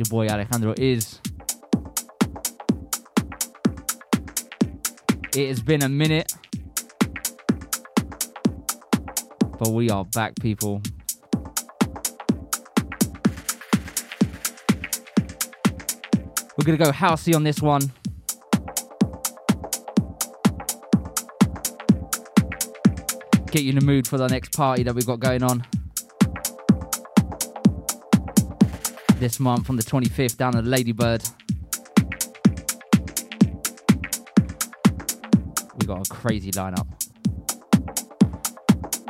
Your boy Alejandro Is. It has been a minute. But we are back, people. We're gonna go housey on this one. Get you in the mood for the next party that we've got going on. This month from the 25th down at Ladybird. We got a crazy lineup.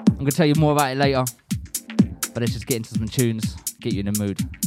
I'm gonna tell you more about it later, but let's just get into some tunes, get you in the mood.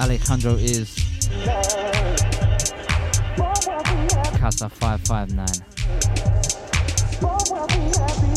Alejandro is Casa 559.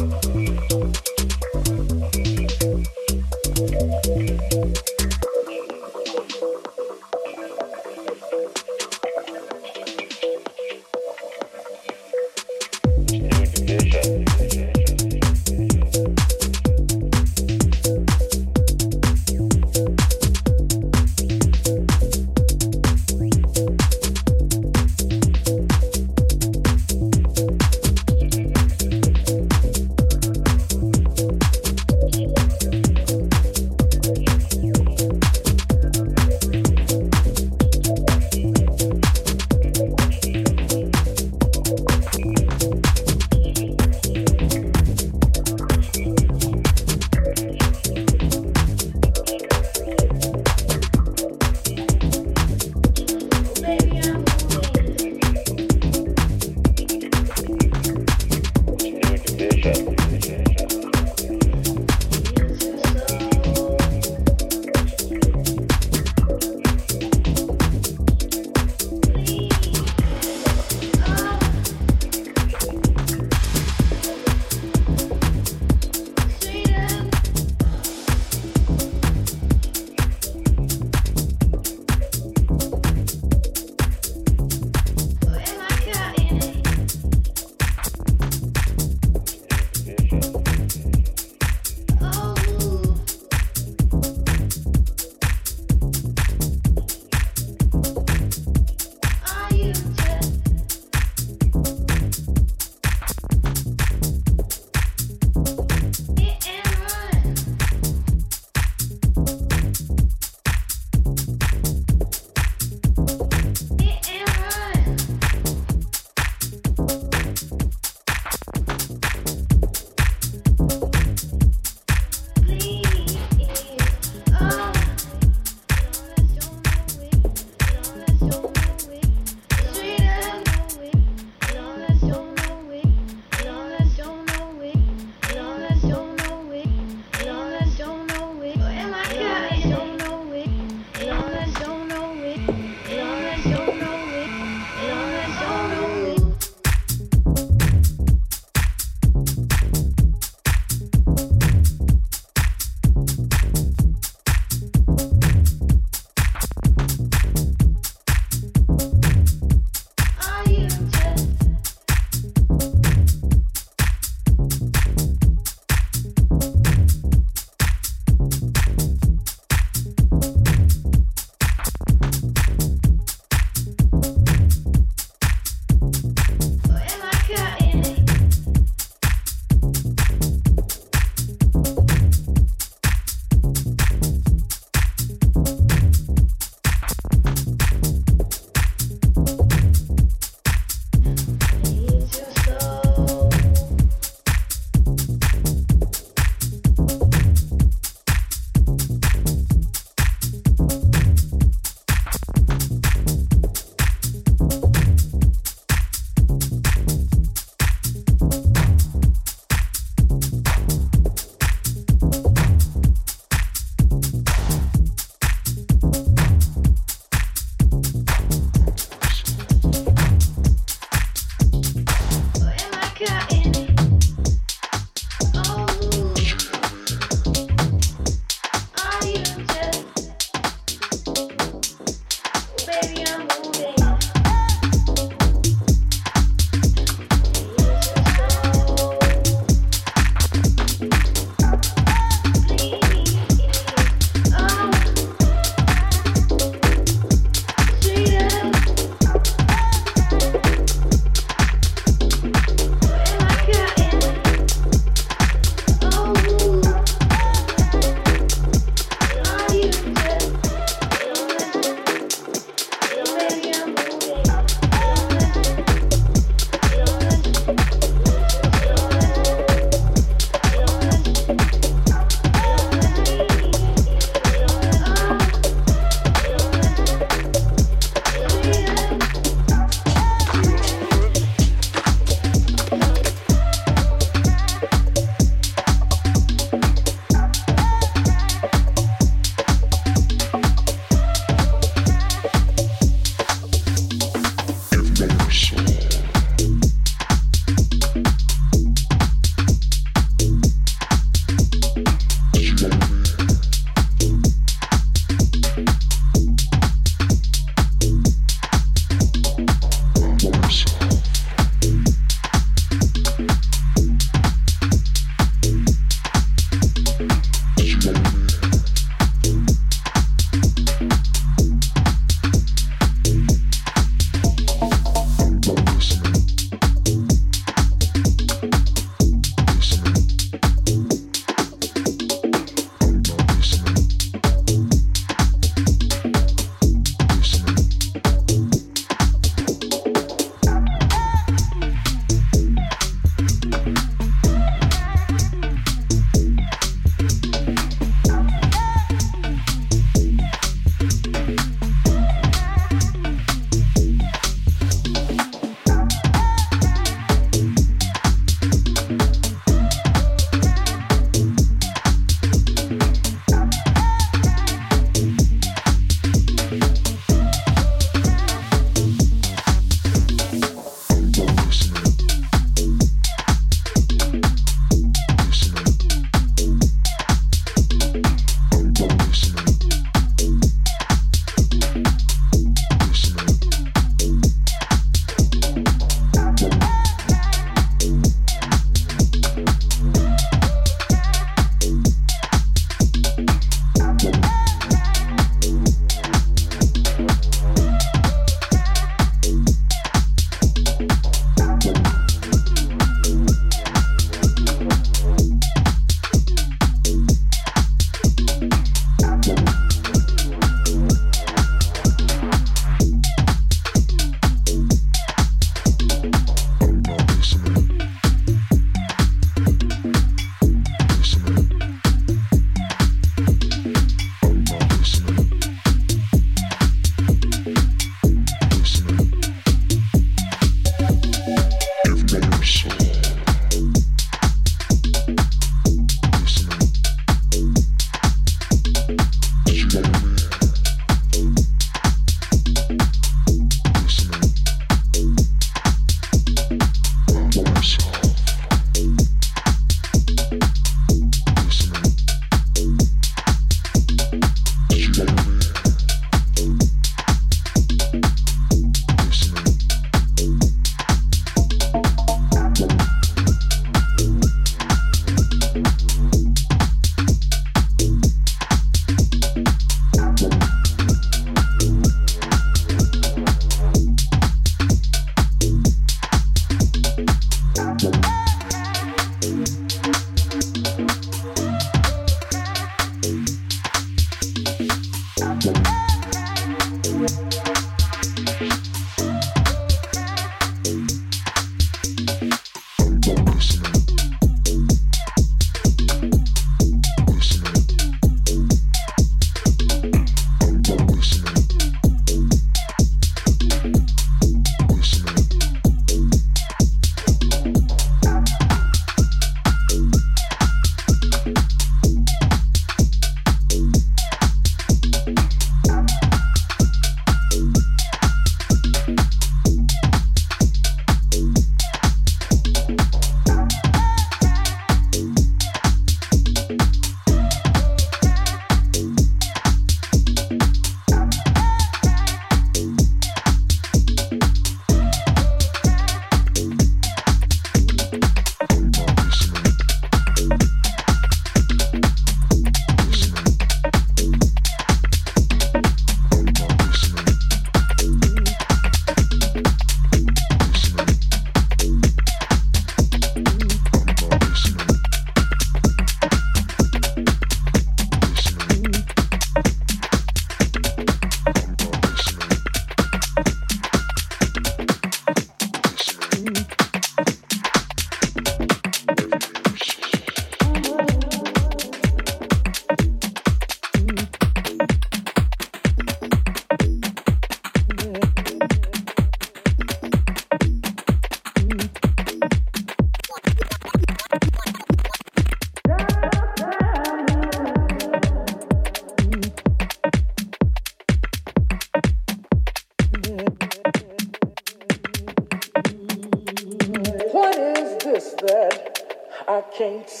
saints.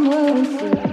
someone said.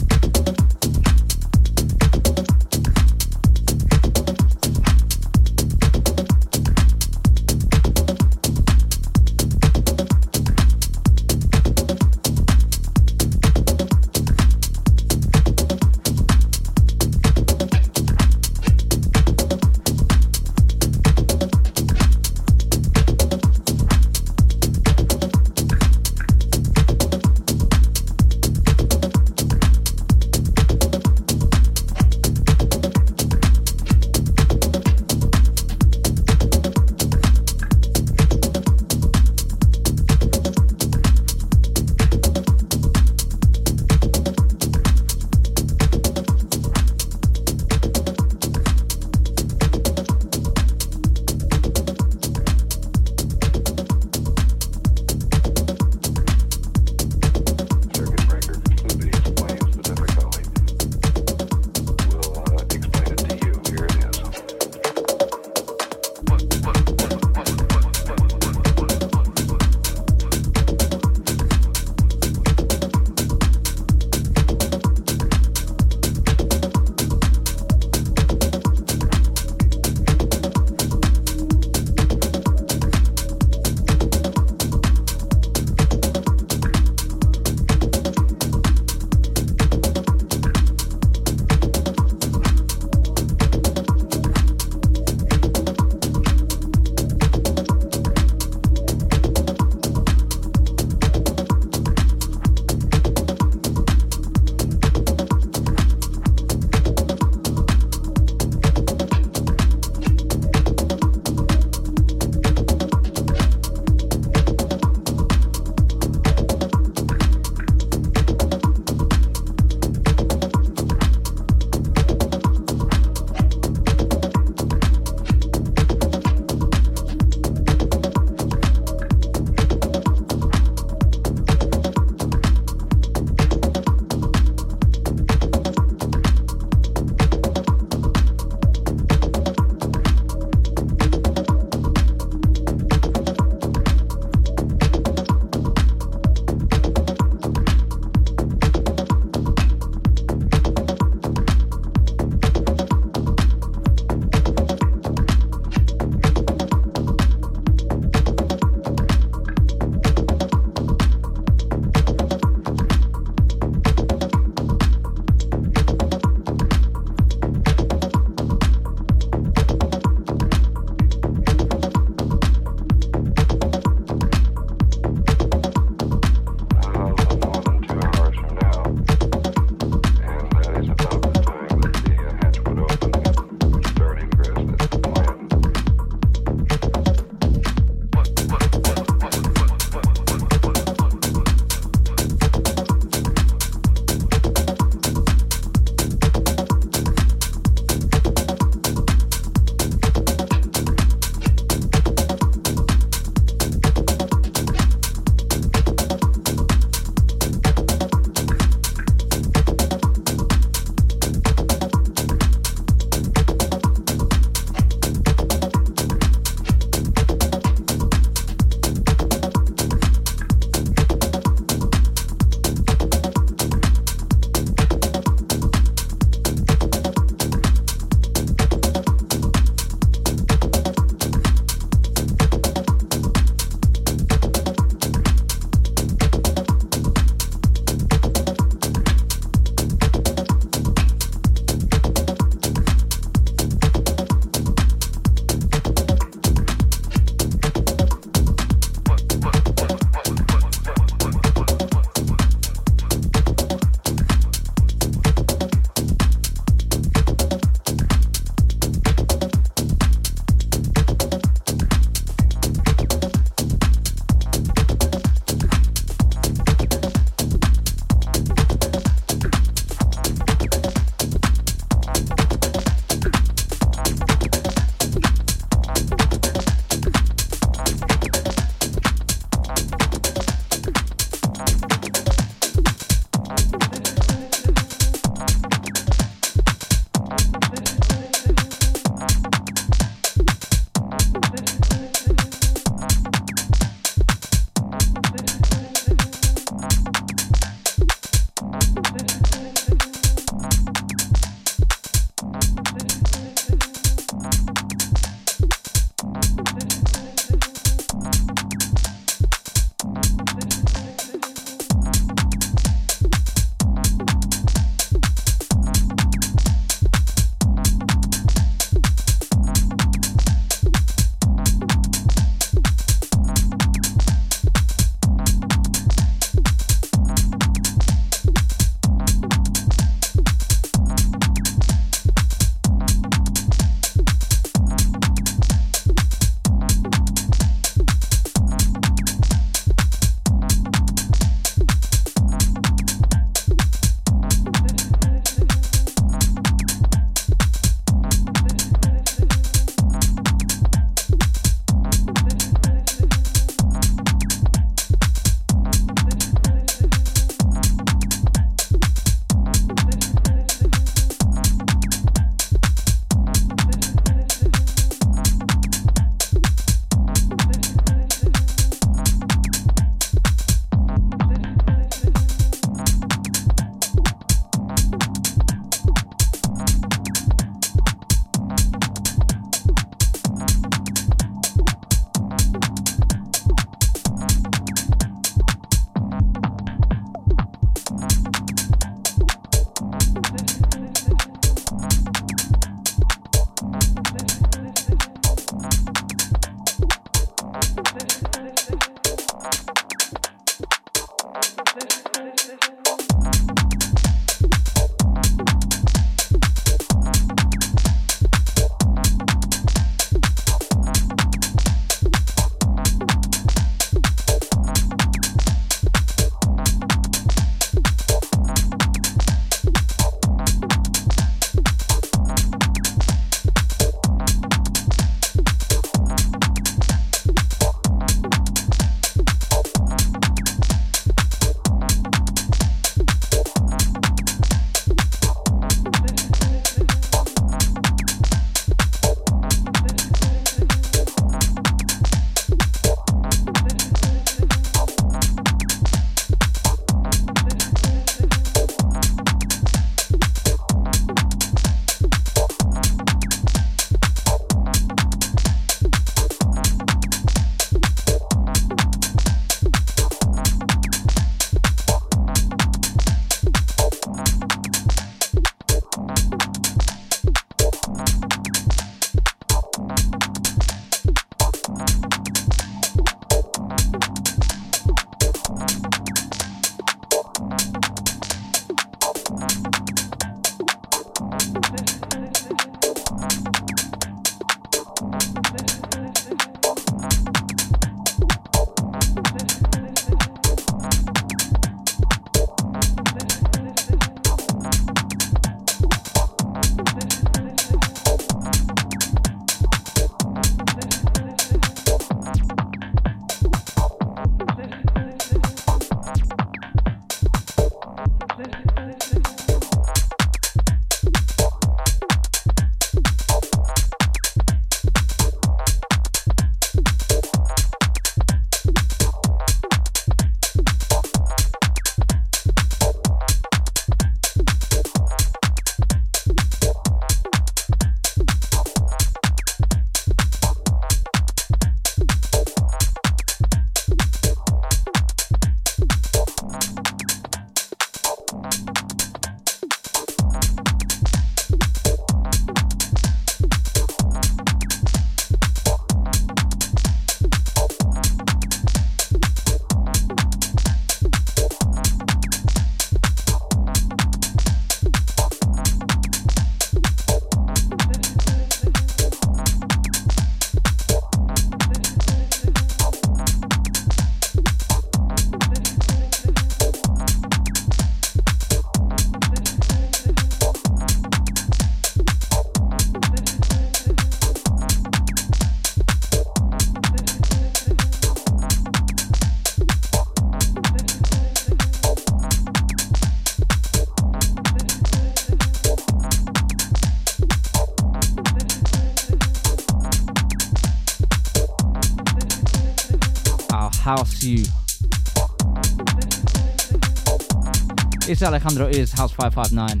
Alejandro is House 559.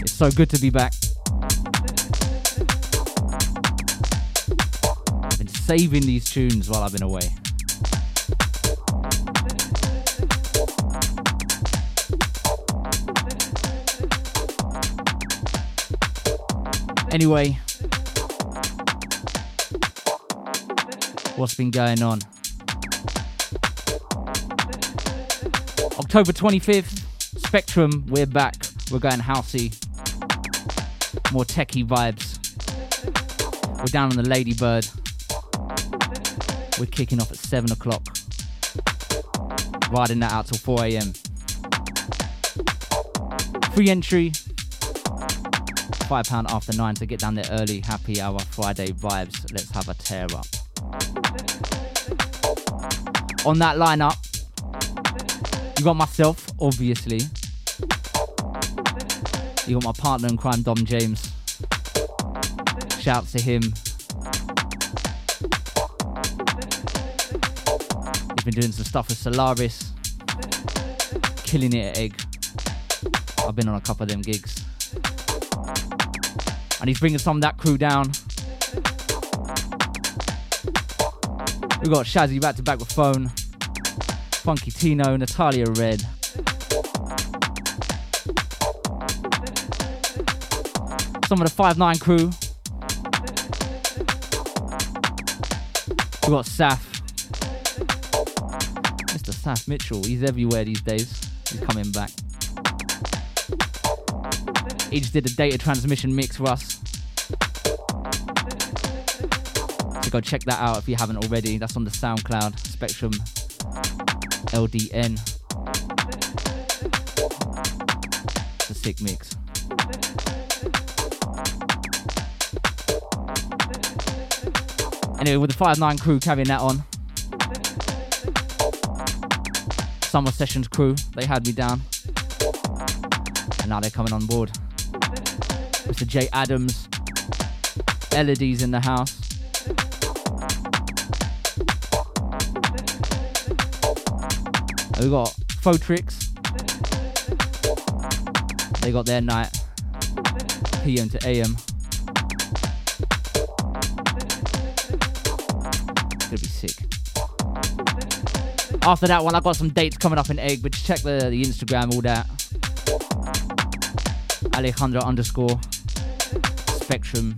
It's so good to be back. I've been saving these tunes while I've been away. Anyway, what's been going on? October 25th, Spectrum, we're back. We're going housey. More techie vibes. We're down on the Ladybird. We're kicking off at 7 o'clock. Riding that out till 4 a.m. Free entry. £5 after 9 to get down there early. Happy hour Friday vibes. Let's have a tear up. On that lineup, you got myself, obviously. You got my partner in crime, Dom James. Shouts to him. He's been doing some stuff with Solaris. Killing it at Egg. I've been on a couple of them gigs. And he's bringing some of that crew down. We got Shazzy back to back with phone. Funky Tino, Natalia Red. Some of the 5-9 crew. We've got Saf. Mr. Saf Mitchell, he's everywhere these days. He's coming back. He just did a data transmission mix for us. So go check that out if you haven't already. That's on the SoundCloud, Spectrum LDN. It's a sick mix. Anyway, with the 5-9 crew carrying that on. Summer Sessions crew, they had me down. And now they're coming on board. Mr. J Adams. Elodie's in the house. We got Fotrix. They got their night. PM to AM. Gonna be sick. After that one, I got some dates coming up in Egg, but check the, the Instagram, all that. Alejandro underscore Spectrum.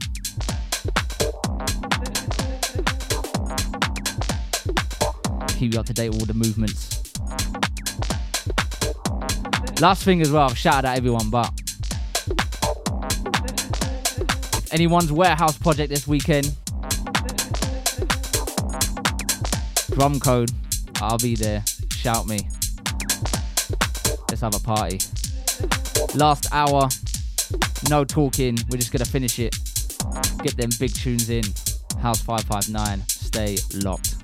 Keep you up to date with all the movements. Last thing as well, shout out everyone, but if anyone's warehouse project this weekend, drum code, I'll be there. Shout me. Let's have a party. Last hour, no talking. We're just gonna finish it. Get them big tunes in. House 559. Stay locked.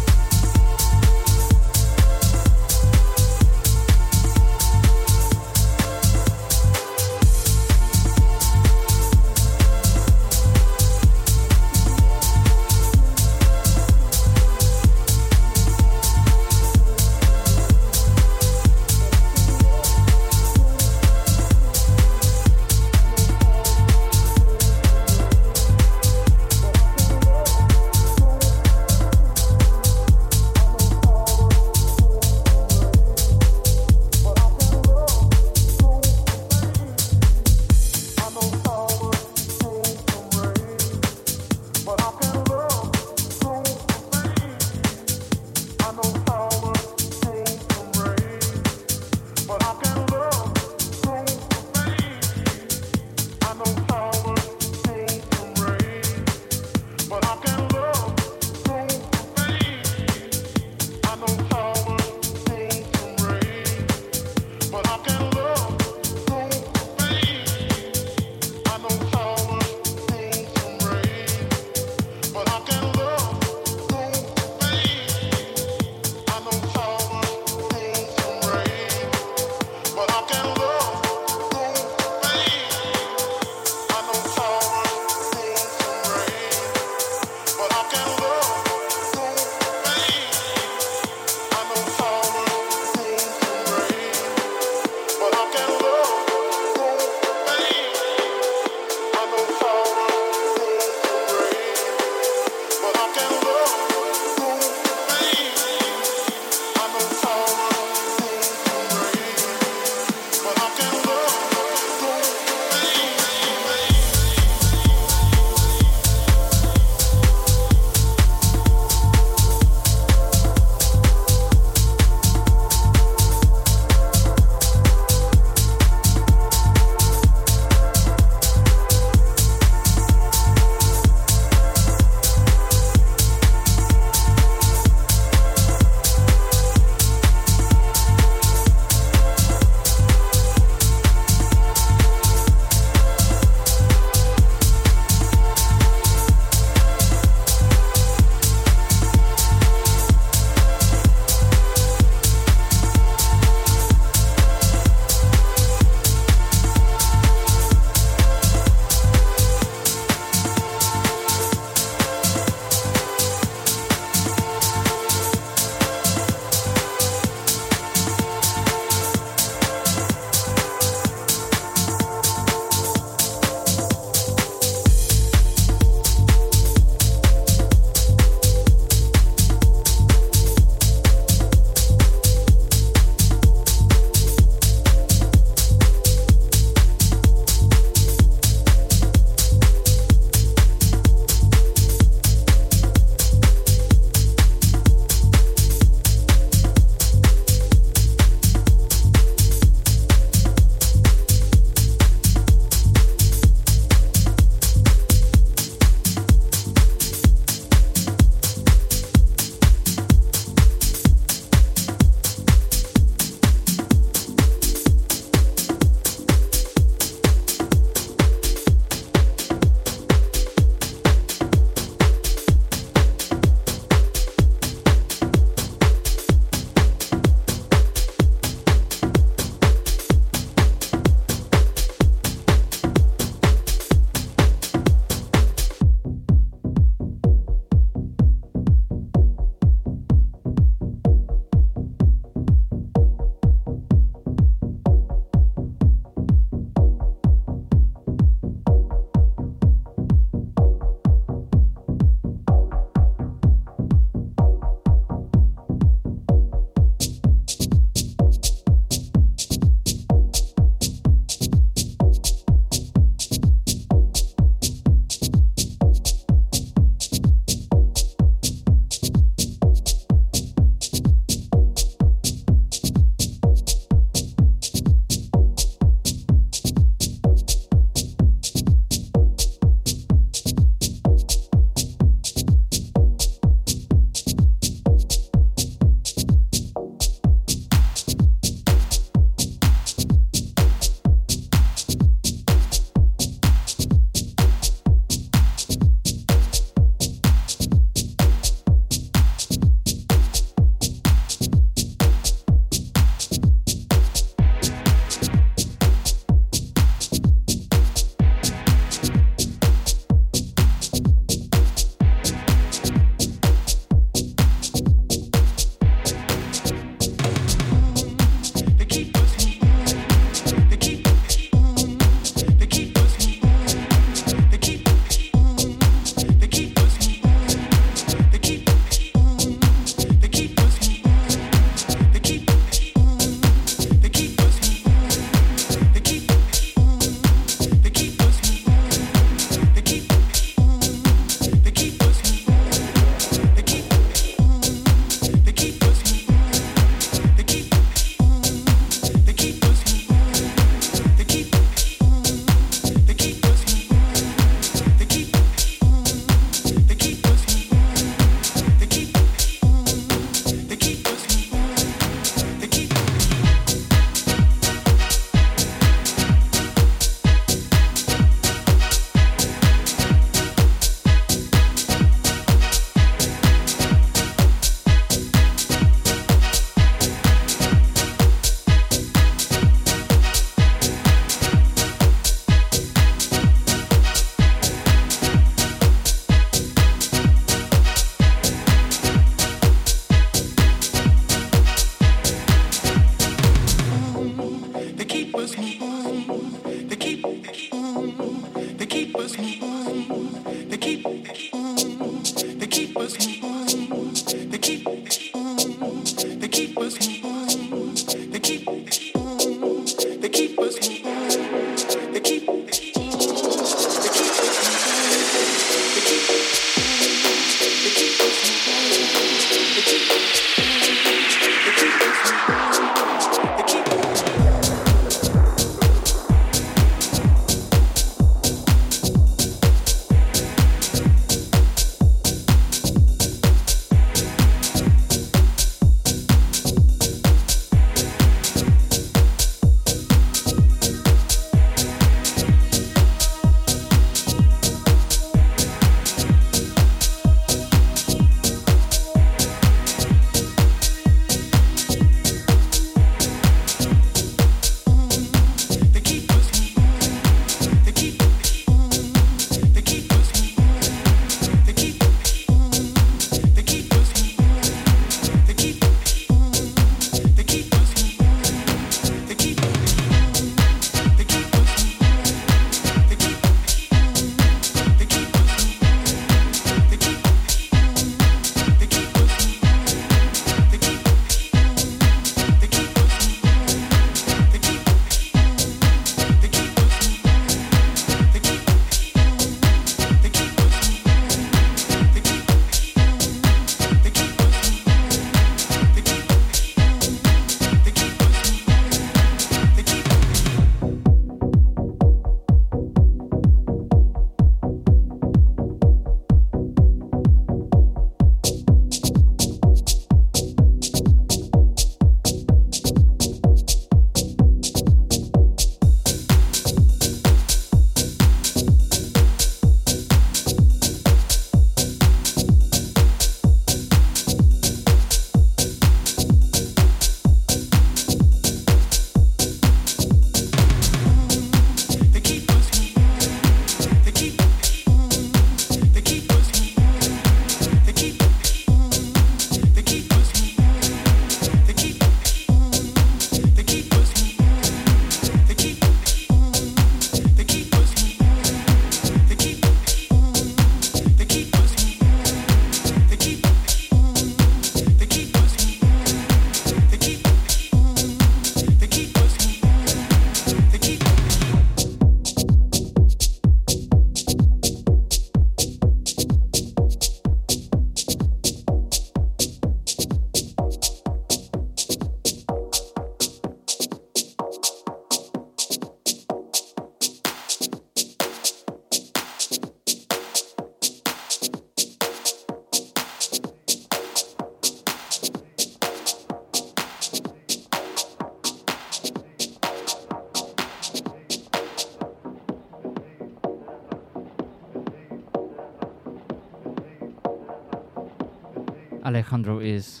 Alejandro is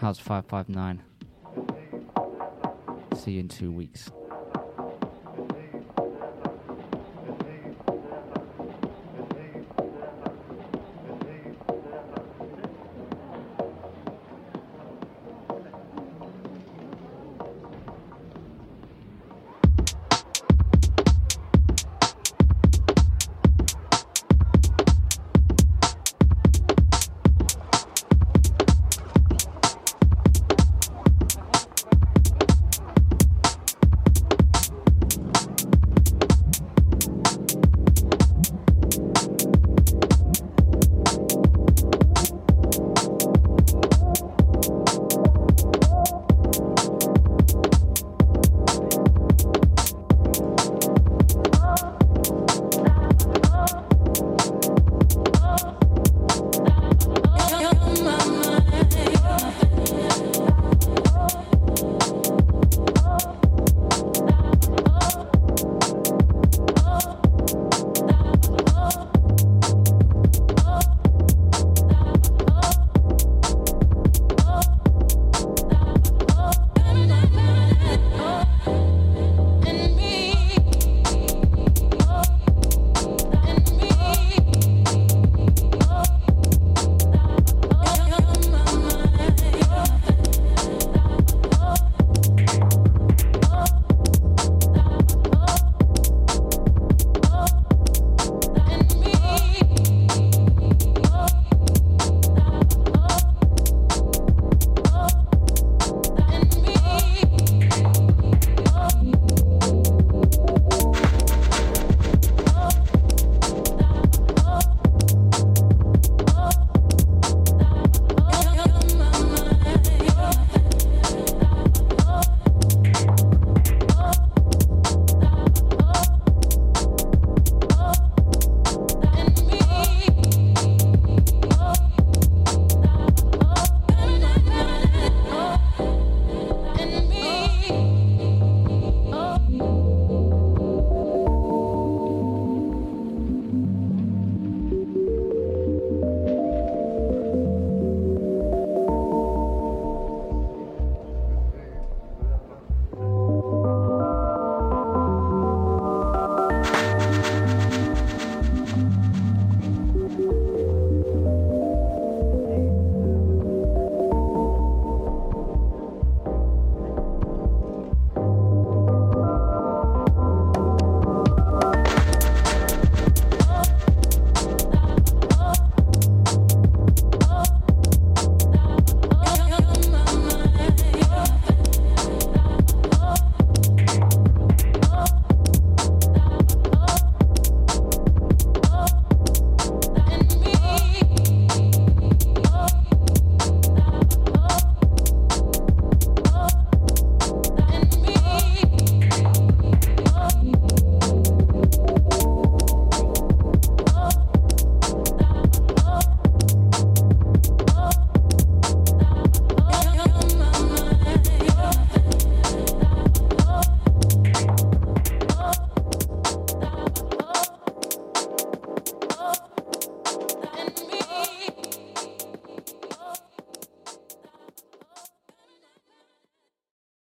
House 559. See you in two weeks.